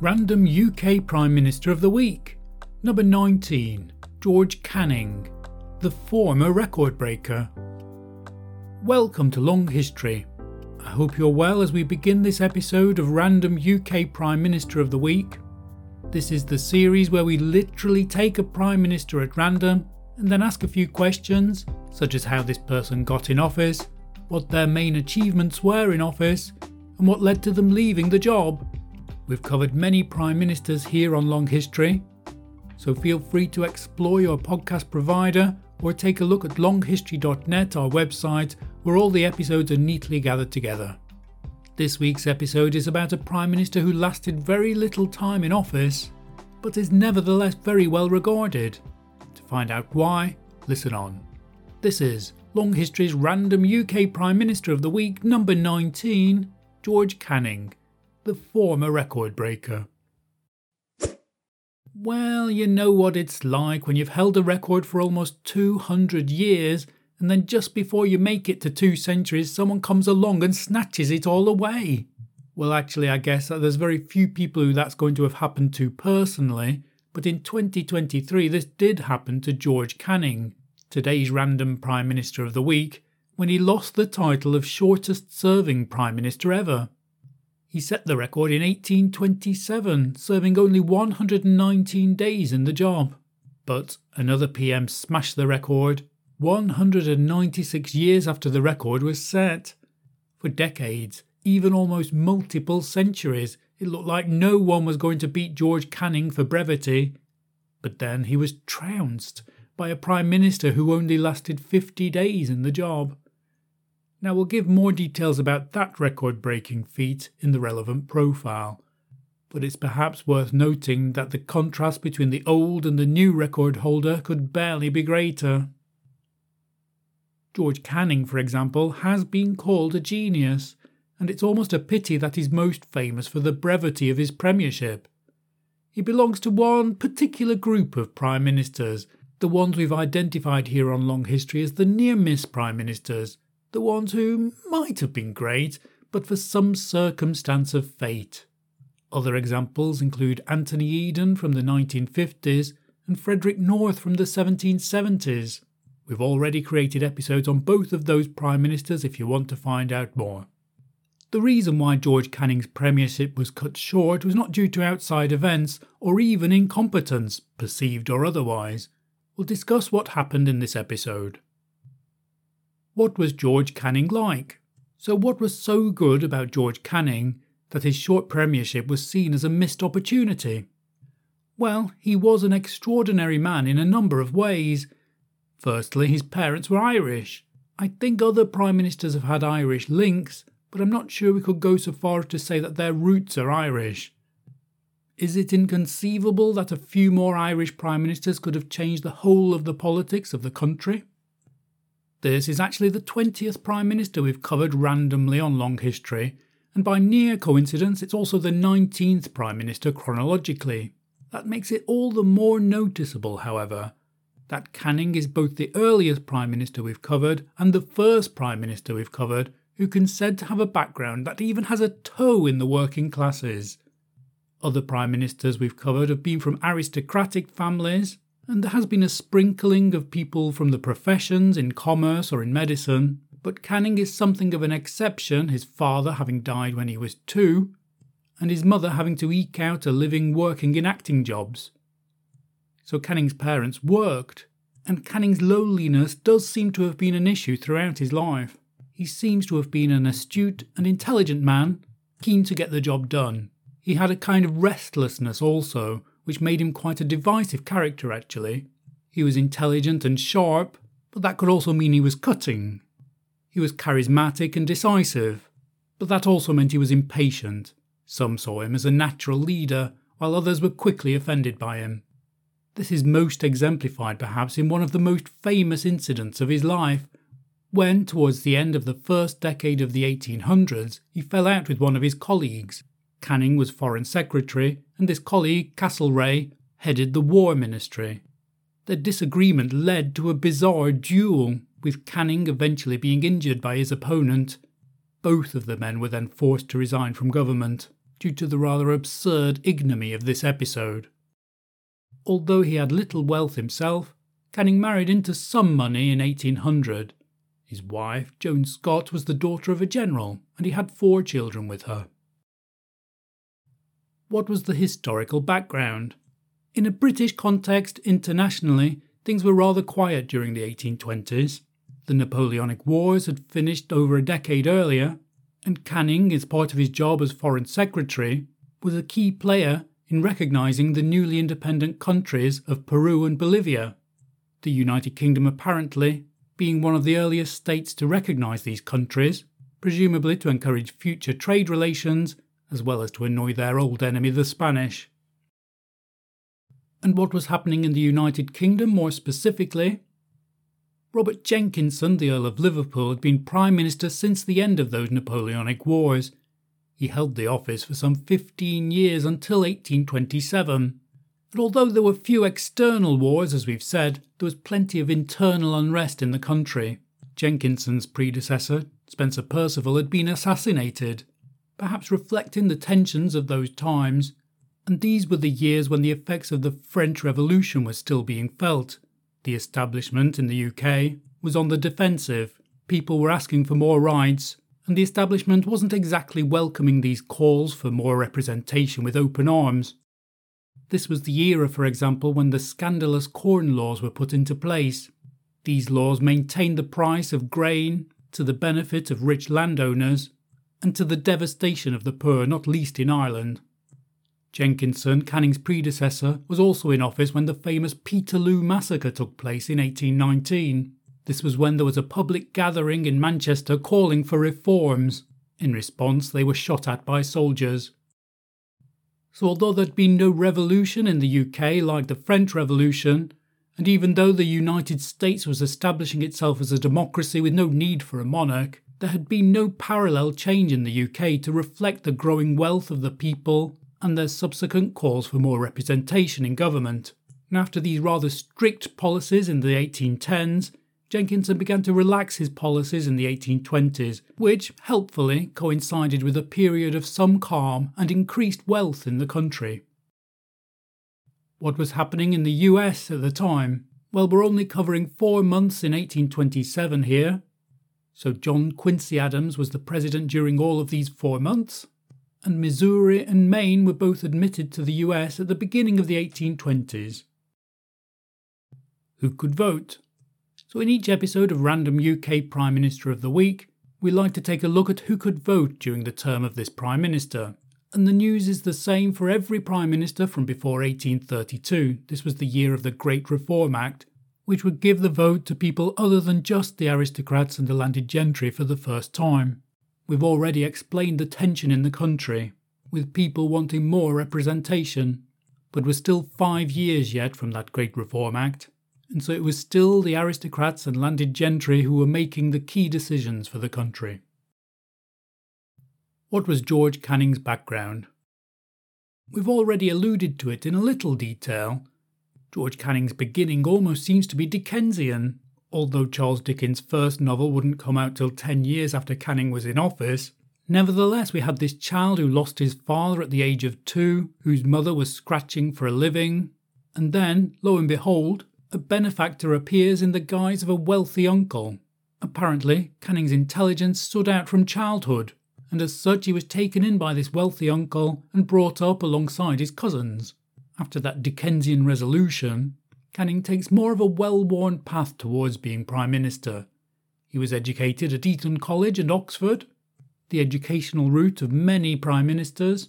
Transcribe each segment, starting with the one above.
Random UK Prime Minister of the Week. Number 19, George Canning, the former record breaker. Welcome to Long History. I hope you're well as we begin this episode of Random UK Prime Minister of the Week. This is the series where we literally take a Prime Minister at random and then ask a few questions, such as how this person got in office, what their main achievements were in office, and what led to them leaving the job. We've covered many Prime Ministers here on Long History, so feel free to explore your podcast provider or take a look at longhistory.net, our website, where all the episodes are neatly gathered together. This week's episode is about a Prime Minister who lasted very little time in office, but is nevertheless very well regarded. To find out why, listen on. This is Long History's random UK Prime Minister of the Week, number 19, George Canning, the former record breaker. Well, you know what it's like when you've held a record for almost 200 years, and then just before you make it to two centuries, someone comes along and snatches it all away. Well, actually, I guess uh, there's very few people who that's going to have happened to personally, but in 2023, this did happen to George Canning today's random Prime Minister of the Week, when he lost the title of shortest serving Prime Minister ever. He set the record in 1827, serving only 119 days in the job. But another PM smashed the record 196 years after the record was set. For decades, even almost multiple centuries, it looked like no one was going to beat George Canning for brevity. But then he was trounced by a Prime Minister who only lasted 50 days in the job. Now, we'll give more details about that record breaking feat in the relevant profile, but it's perhaps worth noting that the contrast between the old and the new record holder could barely be greater. George Canning, for example, has been called a genius, and it's almost a pity that he's most famous for the brevity of his premiership. He belongs to one particular group of prime ministers the ones we've identified here on Long History as the near miss prime ministers, the ones who might have been great, but for some circumstance of fate. Other examples include Anthony Eden from the 1950s and Frederick North from the 1770s. We've already created episodes on both of those prime ministers if you want to find out more. The reason why George Canning's premiership was cut short was not due to outside events or even incompetence, perceived or otherwise we'll discuss what happened in this episode. What was George Canning like? So, what was so good about George Canning that his short premiership was seen as a missed opportunity? Well, he was an extraordinary man in a number of ways. Firstly, his parents were Irish. I think other prime ministers have had Irish links, but I'm not sure we could go so far as to say that their roots are Irish. Is it inconceivable that a few more Irish prime ministers could have changed the whole of the politics of the country? This is actually the 20th prime minister we've covered randomly on Long History, and by near coincidence, it's also the 19th prime minister chronologically. That makes it all the more noticeable, however, that Canning is both the earliest prime minister we've covered and the first prime minister we've covered who can said to have a background that even has a toe in the working classes. Other prime ministers we've covered have been from aristocratic families, and there has been a sprinkling of people from the professions in commerce or in medicine. But Canning is something of an exception, his father having died when he was two, and his mother having to eke out a living working in acting jobs. So Canning's parents worked, and Canning's loneliness does seem to have been an issue throughout his life. He seems to have been an astute and intelligent man, keen to get the job done. He had a kind of restlessness also, which made him quite a divisive character actually. He was intelligent and sharp, but that could also mean he was cutting. He was charismatic and decisive, but that also meant he was impatient. Some saw him as a natural leader, while others were quickly offended by him. This is most exemplified perhaps in one of the most famous incidents of his life, when, towards the end of the first decade of the 1800s, he fell out with one of his colleagues. Canning was Foreign Secretary, and his colleague, Castlereagh, headed the War Ministry. Their disagreement led to a bizarre duel, with Canning eventually being injured by his opponent. Both of the men were then forced to resign from government. due to the rather absurd ignominy of this episode. Although he had little wealth himself, Canning married into some money in 1800. His wife, Joan Scott, was the daughter of a general, and he had four children with her. What was the historical background? In a British context, internationally, things were rather quiet during the 1820s. The Napoleonic Wars had finished over a decade earlier, and Canning, as part of his job as Foreign Secretary, was a key player in recognising the newly independent countries of Peru and Bolivia. The United Kingdom apparently being one of the earliest states to recognise these countries, presumably to encourage future trade relations as well as to annoy their old enemy the Spanish. And what was happening in the United Kingdom more specifically? Robert Jenkinson, the Earl of Liverpool, had been Prime Minister since the end of those Napoleonic Wars. He held the office for some 15 years until 1827. And although there were few external wars, as we've said, there was plenty of internal unrest in the country. Jenkinson's predecessor, Spencer Perceval, had been assassinated, perhaps reflecting the tensions of those times. And these were the years when the effects of the French Revolution were still being felt. The establishment in the UK was on the defensive. People were asking for more rights, and the establishment wasn't exactly welcoming these calls for more representation with open arms. This was the era, for example, when the scandalous corn laws were put into place. These laws maintained the price of grain to the benefit of rich landowners and to the devastation of the poor, not least in Ireland. Jenkinson, Canning's predecessor, was also in office when the famous Peterloo massacre took place in 1819. This was when there was a public gathering in Manchester calling for reforms. In response, they were shot at by soldiers. So, although there'd been no revolution in the UK like the French Revolution, and even though the United States was establishing itself as a democracy with no need for a monarch, there had been no parallel change in the UK to reflect the growing wealth of the people and their subsequent calls for more representation in government. And after these rather strict policies in the 1810s, Jenkinson began to relax his policies in the 1820s, which helpfully coincided with a period of some calm and increased wealth in the country. What was happening in the US at the time? Well, we're only covering four months in 1827 here. So, John Quincy Adams was the president during all of these four months, and Missouri and Maine were both admitted to the US at the beginning of the 1820s. Who could vote? So, in each episode of Random UK Prime Minister of the Week, we like to take a look at who could vote during the term of this Prime Minister. And the news is the same for every Prime Minister from before 1832. This was the year of the Great Reform Act, which would give the vote to people other than just the aristocrats and the landed gentry for the first time. We've already explained the tension in the country, with people wanting more representation, but we're still five years yet from that Great Reform Act, and so it was still the aristocrats and landed gentry who were making the key decisions for the country. What was George Canning's background? We've already alluded to it in a little detail. George Canning's beginning almost seems to be Dickensian, although Charles Dickens' first novel wouldn't come out till 10 years after Canning was in office, nevertheless, we had this child who lost his father at the age of two, whose mother was scratching for a living, and then, lo and behold, a benefactor appears in the guise of a wealthy uncle. Apparently, Canning's intelligence stood out from childhood, and as such he was taken in by this wealthy uncle and brought up alongside his cousins. After that Dickensian resolution, Canning takes more of a well worn path towards being Prime Minister. He was educated at Eton College and Oxford, the educational route of many Prime Ministers,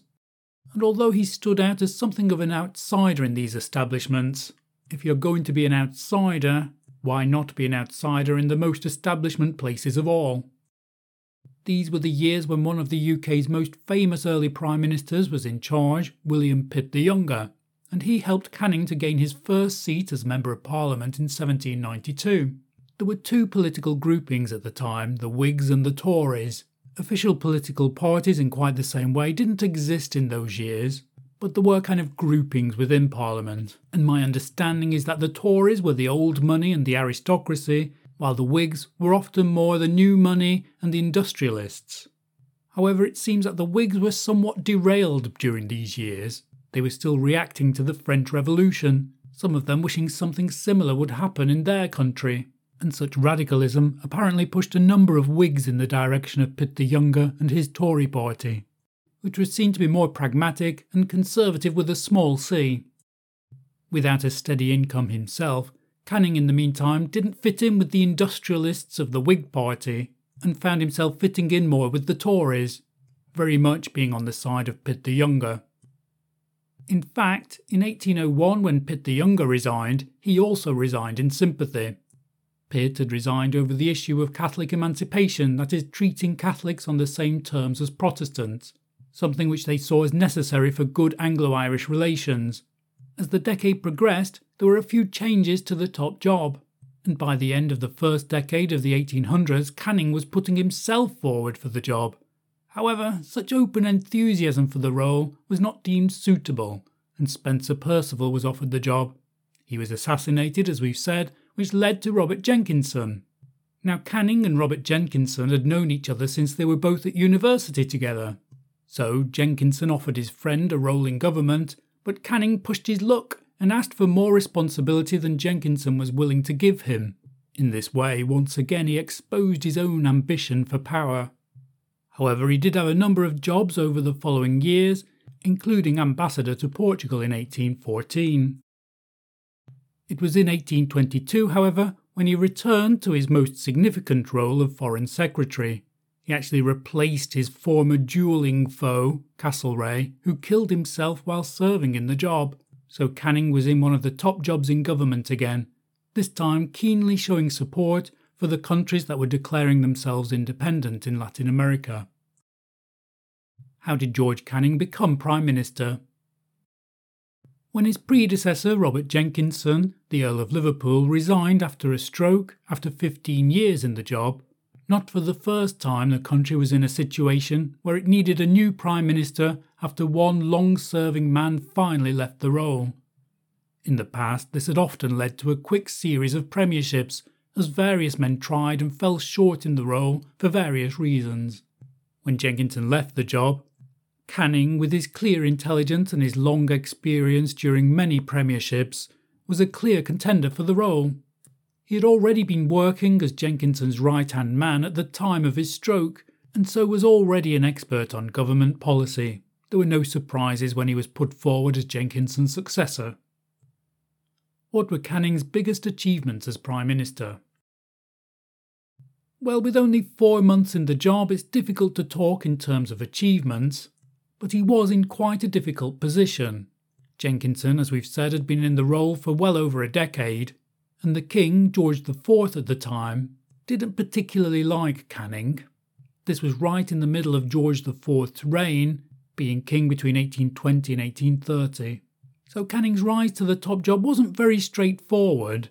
and although he stood out as something of an outsider in these establishments, if you're going to be an outsider, why not be an outsider in the most establishment places of all? These were the years when one of the UK's most famous early Prime Ministers was in charge, William Pitt the Younger and he helped Canning to gain his first seat as Member of Parliament in 1792. There were two political groupings at the time, the Whigs and the Tories. Official political parties in quite the same way didn't exist in those years, but there were kind of groupings within Parliament. And my understanding is that the Tories were the old money and the aristocracy, while the Whigs were often more the new money and the industrialists. However, it seems that the Whigs were somewhat derailed during these years. They were still reacting to the French Revolution, some of them wishing something similar would happen in their country, and such radicalism apparently pushed a number of Whigs in the direction of Pitt the Younger and his Tory party, which was seen to be more pragmatic and conservative with a small c. Without a steady income himself, Canning in the meantime didn't fit in with the industrialists of the Whig Party and found himself fitting in more with the Tories, very much being on the side of Pitt the Younger. In fact, in 1801, when Pitt the Younger resigned, he also resigned in sympathy. Pitt had resigned over the issue of Catholic emancipation, that is, treating Catholics on the same terms as Protestants, something which they saw as necessary for good Anglo Irish relations. As the decade progressed, there were a few changes to the top job, and by the end of the first decade of the 1800s, Canning was putting himself forward for the job. However, such open enthusiasm for the role was not deemed suitable, and Spencer Perceval was offered the job. He was assassinated, as we've said, which led to Robert Jenkinson. Now, Canning and Robert Jenkinson had known each other since they were both at university together. So, Jenkinson offered his friend a role in government, but Canning pushed his luck and asked for more responsibility than Jenkinson was willing to give him. In this way, once again, he exposed his own ambition for power. However, he did have a number of jobs over the following years, including ambassador to Portugal in 1814. It was in 1822, however, when he returned to his most significant role of Foreign Secretary. He actually replaced his former dueling foe, Castlereagh, who killed himself while serving in the job so Canning was in one of the top jobs in government again, this time keenly showing support for the countries that were declaring themselves independent in Latin America. How did George Canning become Prime Minister? When his predecessor, Robert Jenkinson, the Earl of Liverpool, resigned after a stroke after 15 years in the job, not for the first time the country was in a situation where it needed a new Prime Minister after one long serving man finally left the role. In the past, this had often led to a quick series of premierships, as various men tried and fell short in the role for various reasons. When Jenkinson left the job, Canning, with his clear intelligence and his long experience during many premierships, was a clear contender for the role. He had already been working as Jenkinson's right hand man at the time of his stroke, and so was already an expert on government policy. There were no surprises when he was put forward as Jenkinson's successor. What were Canning's biggest achievements as Prime Minister? Well, with only four months in the job, it's difficult to talk in terms of achievements, but he was in quite a difficult position. Jenkinson, as we've said, had been in the role for well over a decade, and the king, George IV at the time, didn't particularly like Canning. This was right in the middle of George IV's reign, being king between 1820 and 1830. So Canning's rise to the top job wasn't very straightforward.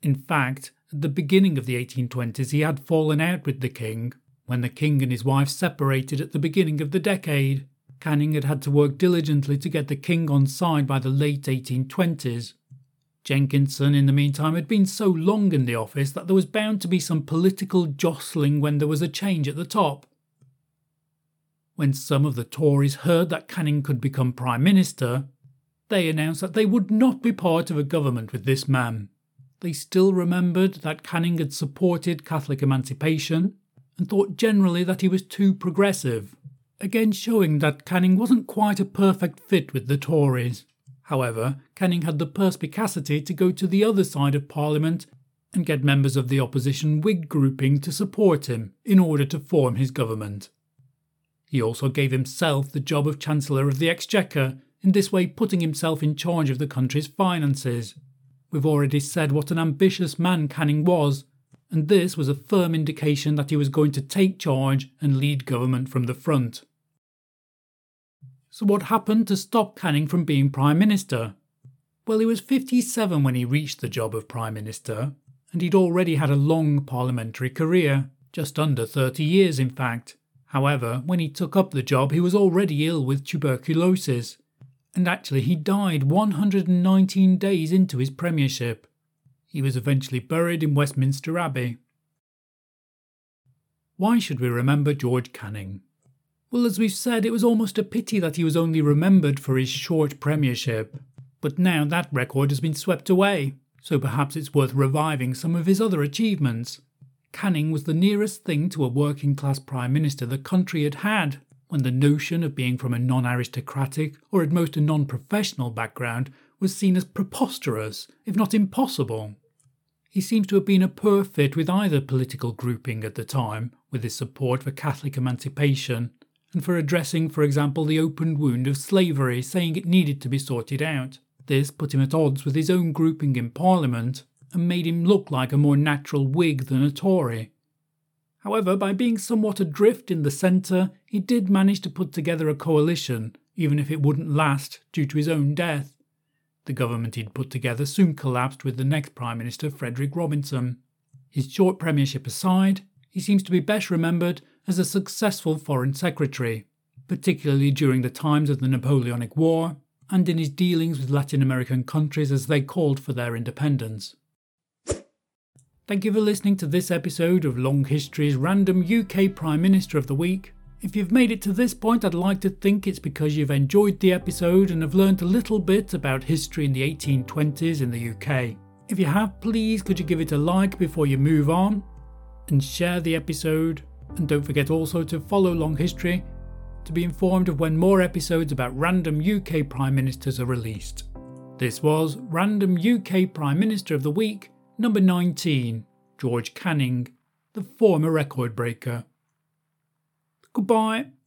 In fact, at the beginning of the 1820s, he had fallen out with the king. When the king and his wife separated at the beginning of the decade, Canning had had to work diligently to get the king on side by the late 1820s. Jenkinson, in the meantime, had been so long in the office that there was bound to be some political jostling when there was a change at the top. When some of the Tories heard that Canning could become Prime Minister, they announced that they would not be part of a government with this man. They still remembered that Canning had supported Catholic emancipation and thought generally that he was too progressive, again showing that Canning wasn't quite a perfect fit with the Tories. However, Canning had the perspicacity to go to the other side of Parliament and get members of the opposition Whig grouping to support him in order to form his government. He also gave himself the job of Chancellor of the Exchequer, in this way putting himself in charge of the country's finances. We've already said what an ambitious man Canning was, and this was a firm indication that he was going to take charge and lead government from the front. So, what happened to stop Canning from being Prime Minister? Well, he was 57 when he reached the job of Prime Minister, and he'd already had a long parliamentary career, just under 30 years, in fact. However, when he took up the job, he was already ill with tuberculosis, and actually he died 119 days into his premiership. He was eventually buried in Westminster Abbey. Why should we remember George Canning? Well, as we've said, it was almost a pity that he was only remembered for his short premiership. But now that record has been swept away, so perhaps it's worth reviving some of his other achievements. Canning was the nearest thing to a working class prime minister the country had had when the notion of being from a non aristocratic or at most a non professional background was seen as preposterous, if not impossible. He seems to have been a poor fit with either political grouping at the time, with his support for Catholic emancipation, and for addressing, for example, the open wound of slavery, saying it needed to be sorted out. This put him at odds with his own grouping in Parliament, and made him look like a more natural Whig than a Tory. However, by being somewhat adrift in the centre, he did manage to put together a coalition, even if it wouldn't last due to his own death. The government he'd put together soon collapsed with the next Prime Minister, Frederick Robinson. His short premiership aside, he seems to be best remembered as a successful Foreign Secretary, particularly during the times of the Napoleonic War and in his dealings with Latin American countries as they called for their independence. Thank you for listening to this episode of Long History's random UK Prime Minister of the Week. If you've made it to this point, I'd like to think it's because you've enjoyed the episode and have learnt a little bit about history in the 1820s in the UK. If you have, please could you give it a like before you move on and share the episode. And don't forget also to follow Long History to be informed of when more episodes about random UK Prime Ministers are released. This was Random UK Prime Minister of the Week Number 19, George Canning, the former record breaker. Goodbye.